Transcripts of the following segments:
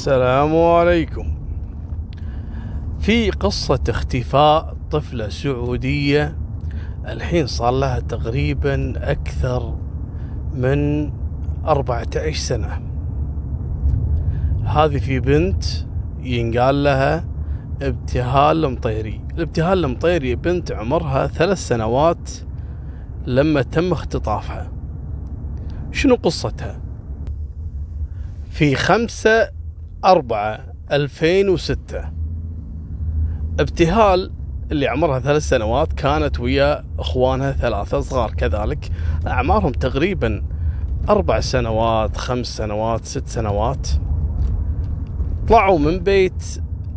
السلام عليكم. في قصة اختفاء طفلة سعودية الحين صار لها تقريبا أكثر من 14 سنة. هذه في بنت ينقال لها ابتهال المطيري. الابتهال المطيري بنت عمرها ثلاث سنوات لما تم اختطافها. شنو قصتها؟ في خمسة أربعة ألفين وستة. ابتهال اللي عمرها ثلاث سنوات كانت ويا أخوانها ثلاثة صغار كذلك. أعمارهم تقريبا أربع سنوات خمس سنوات ست سنوات. طلعوا من بيت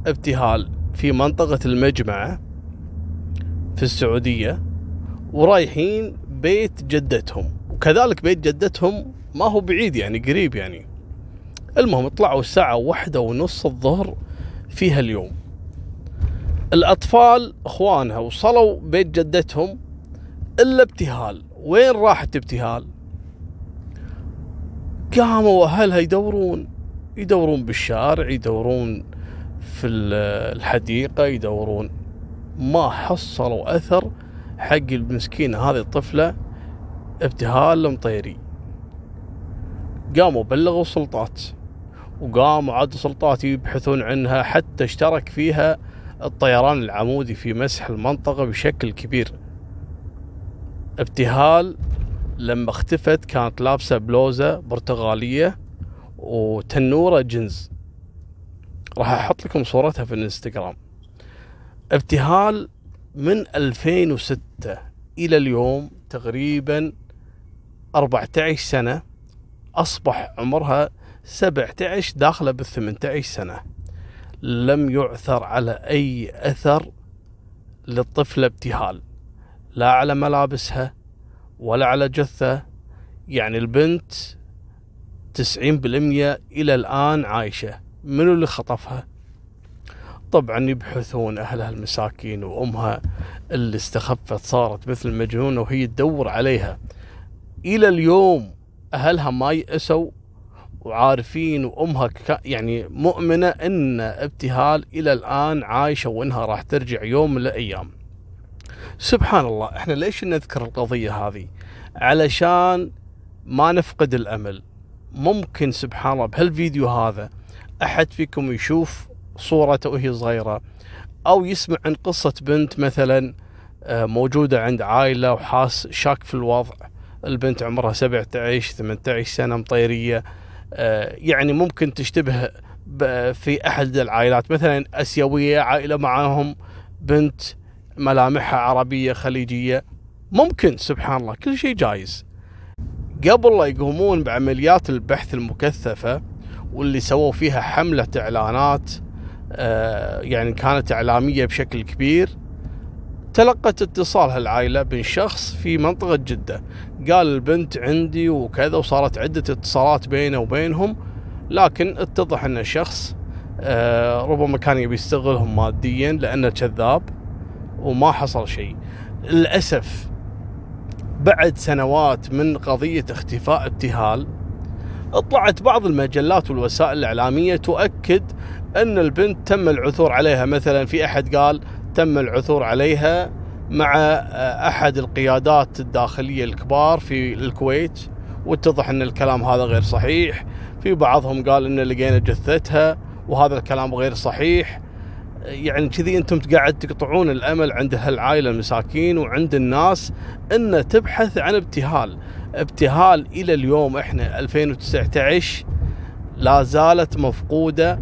ابتهال في منطقة المجمعة في السعودية ورايحين بيت جدتهم. وكذلك بيت جدتهم ما هو بعيد يعني قريب يعني. المهم طلعوا الساعة واحدة ونص الظهر في هاليوم. الأطفال أخوانها وصلوا بيت جدتهم إلا ابتهال. وين راحت ابتهال؟ قاموا أهلها يدورون. يدورون بالشارع يدورون في الحديقة يدورون. ما حصلوا أثر حق المسكينة هذه الطفلة. ابتهال المطيري. قاموا بلغوا السلطات. وقاموا عاد السلطات يبحثون عنها حتى اشترك فيها الطيران العمودي في مسح المنطقة بشكل كبير. ابتهال لما اختفت كانت لابسة بلوزة برتغالية وتنورة جنز راح أحط لكم صورتها في الانستغرام. ابتهال من 2006 إلى اليوم تقريبا 14 سنة أصبح عمرها 17 داخله بال 18 سنه. لم يعثر على أي أثر للطفلة ابتهال. لا على ملابسها ولا على جثة. يعني البنت 90% إلى الآن عايشة. منو اللي خطفها؟ طبعا يبحثون أهلها المساكين وأمها اللي استخفت صارت مثل المجنونه وهي تدور عليها. إلى اليوم أهلها ما يأسوا وعارفين وأمها يعني مؤمنة إن ابتهال إلى الآن عايشة وإنها راح ترجع يوم من الأيام. سبحان الله إحنا ليش نذكر القضية هذه؟ علشان ما نفقد الأمل. ممكن سبحان الله بهالفيديو هذا أحد فيكم يشوف صورته وهي صغيرة أو يسمع عن قصة بنت مثلا آه، موجودة عند عائلة وحاس شاك في الوضع البنت عمرها 17 18 سنة مطيرية يعني ممكن تشتبه في أحد العائلات. مثلا أسيوية عائلة معاهم بنت ملامحها عربية خليجية. ممكن سبحان الله كل شيء جايز. قبل لا يقومون بعمليات البحث المكثفة واللي سووا فيها حملة إعلانات آه، يعني كانت إعلامية بشكل كبير تلقت اتصال هالعائلة من شخص في منطقة جدة. قال البنت عندي وكذا وصارت عدة اتصالات بينه وبينهم لكن اتضح إن الشخص آه، ربما كان يبي يستغلهم ماديا لأنه كذاب وما حصل شيء. للأسف بعد سنوات من قضية اختفاء ابتهال طلعت بعض المجلات والوسائل الإعلامية تؤكد إن البنت تم العثور عليها. مثلا في أحد قال تم العثور عليها مع آه، أحد القيادات الداخلية الكبار في الكويت واتضح إن الكلام هذا غير صحيح. في بعضهم قال إن لقينا جثتها وهذا الكلام غير صحيح. يعني كذي أنتم قاعد تقطعون الأمل عند هالعائلة المساكين وعند الناس إن تبحث عن ابتهال. ابتهال إلى اليوم إحنا 2019 لا زالت مفقودة.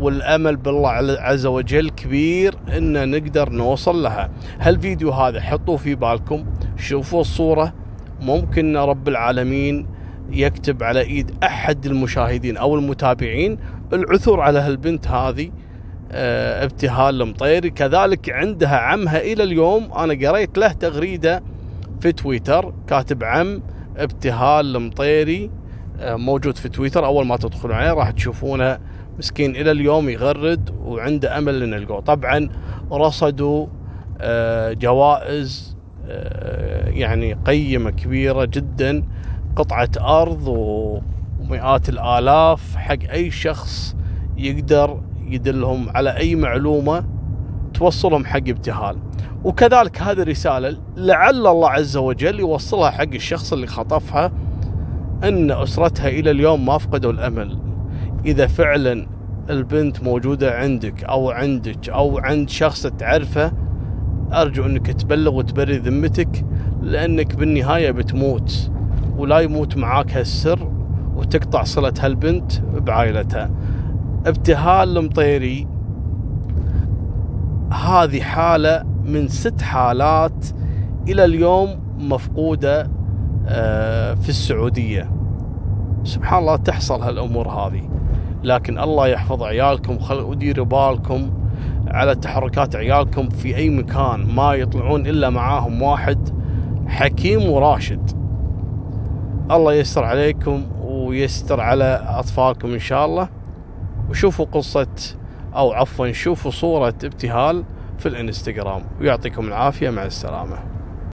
والأمل بالله عز وجل كبير إن نقدر نوصل لها. هالفيديو هذا حطوه في بالكم شوفوا الصورة. ممكن رب العالمين يكتب على إيد أحد المشاهدين أو المتابعين العثور على هالبنت هذه آه ابتهال المطيري كذلك عندها عمها إلى اليوم. أنا قريت له تغريدة في تويتر. كاتب عم ابتهال المطيري آه موجود في تويتر. أول ما تدخلون عليه راح تشوفونه. مسكين إلى اليوم يغرد وعنده أمل ان نلقوه طبعا رصدوا آه، جوائز آه، يعني قيمة كبيرة جدا قطعة أرض ومئات الآلاف حق أي شخص يقدر يدلهم على أي معلومة توصلهم حق ابتهال. وكذلك هذه الرسالة لعل الله عز وجل يوصلها حق الشخص اللي خطفها إن أسرتها إلى اليوم ما فقدوا الأمل. إذا فعلا البنت موجودة عندك أو عندك أو عند شخص تعرفه أرجو أنك تبلغ وتبري ذمتك لأنك بالنهاية بتموت ولا يموت معاك هالسر وتقطع صلة هالبنت بعائلتها. ابتهال المطيري هذه حالة من ست حالات إلى اليوم مفقودة آه، في السعودية. سبحان الله تحصل هالأمور هذه. لكن الله يحفظ عيالكم وديروا بالكم على تحركات عيالكم في أي مكان ما يطلعون إلا معاهم واحد حكيم وراشد. الله يستر عليكم ويستر على أطفالكم إن شاء الله. وشوفوا قصة أو عفوا شوفوا صورة ابتهال في الإنستغرام. ويعطيكم العافية مع السلامة.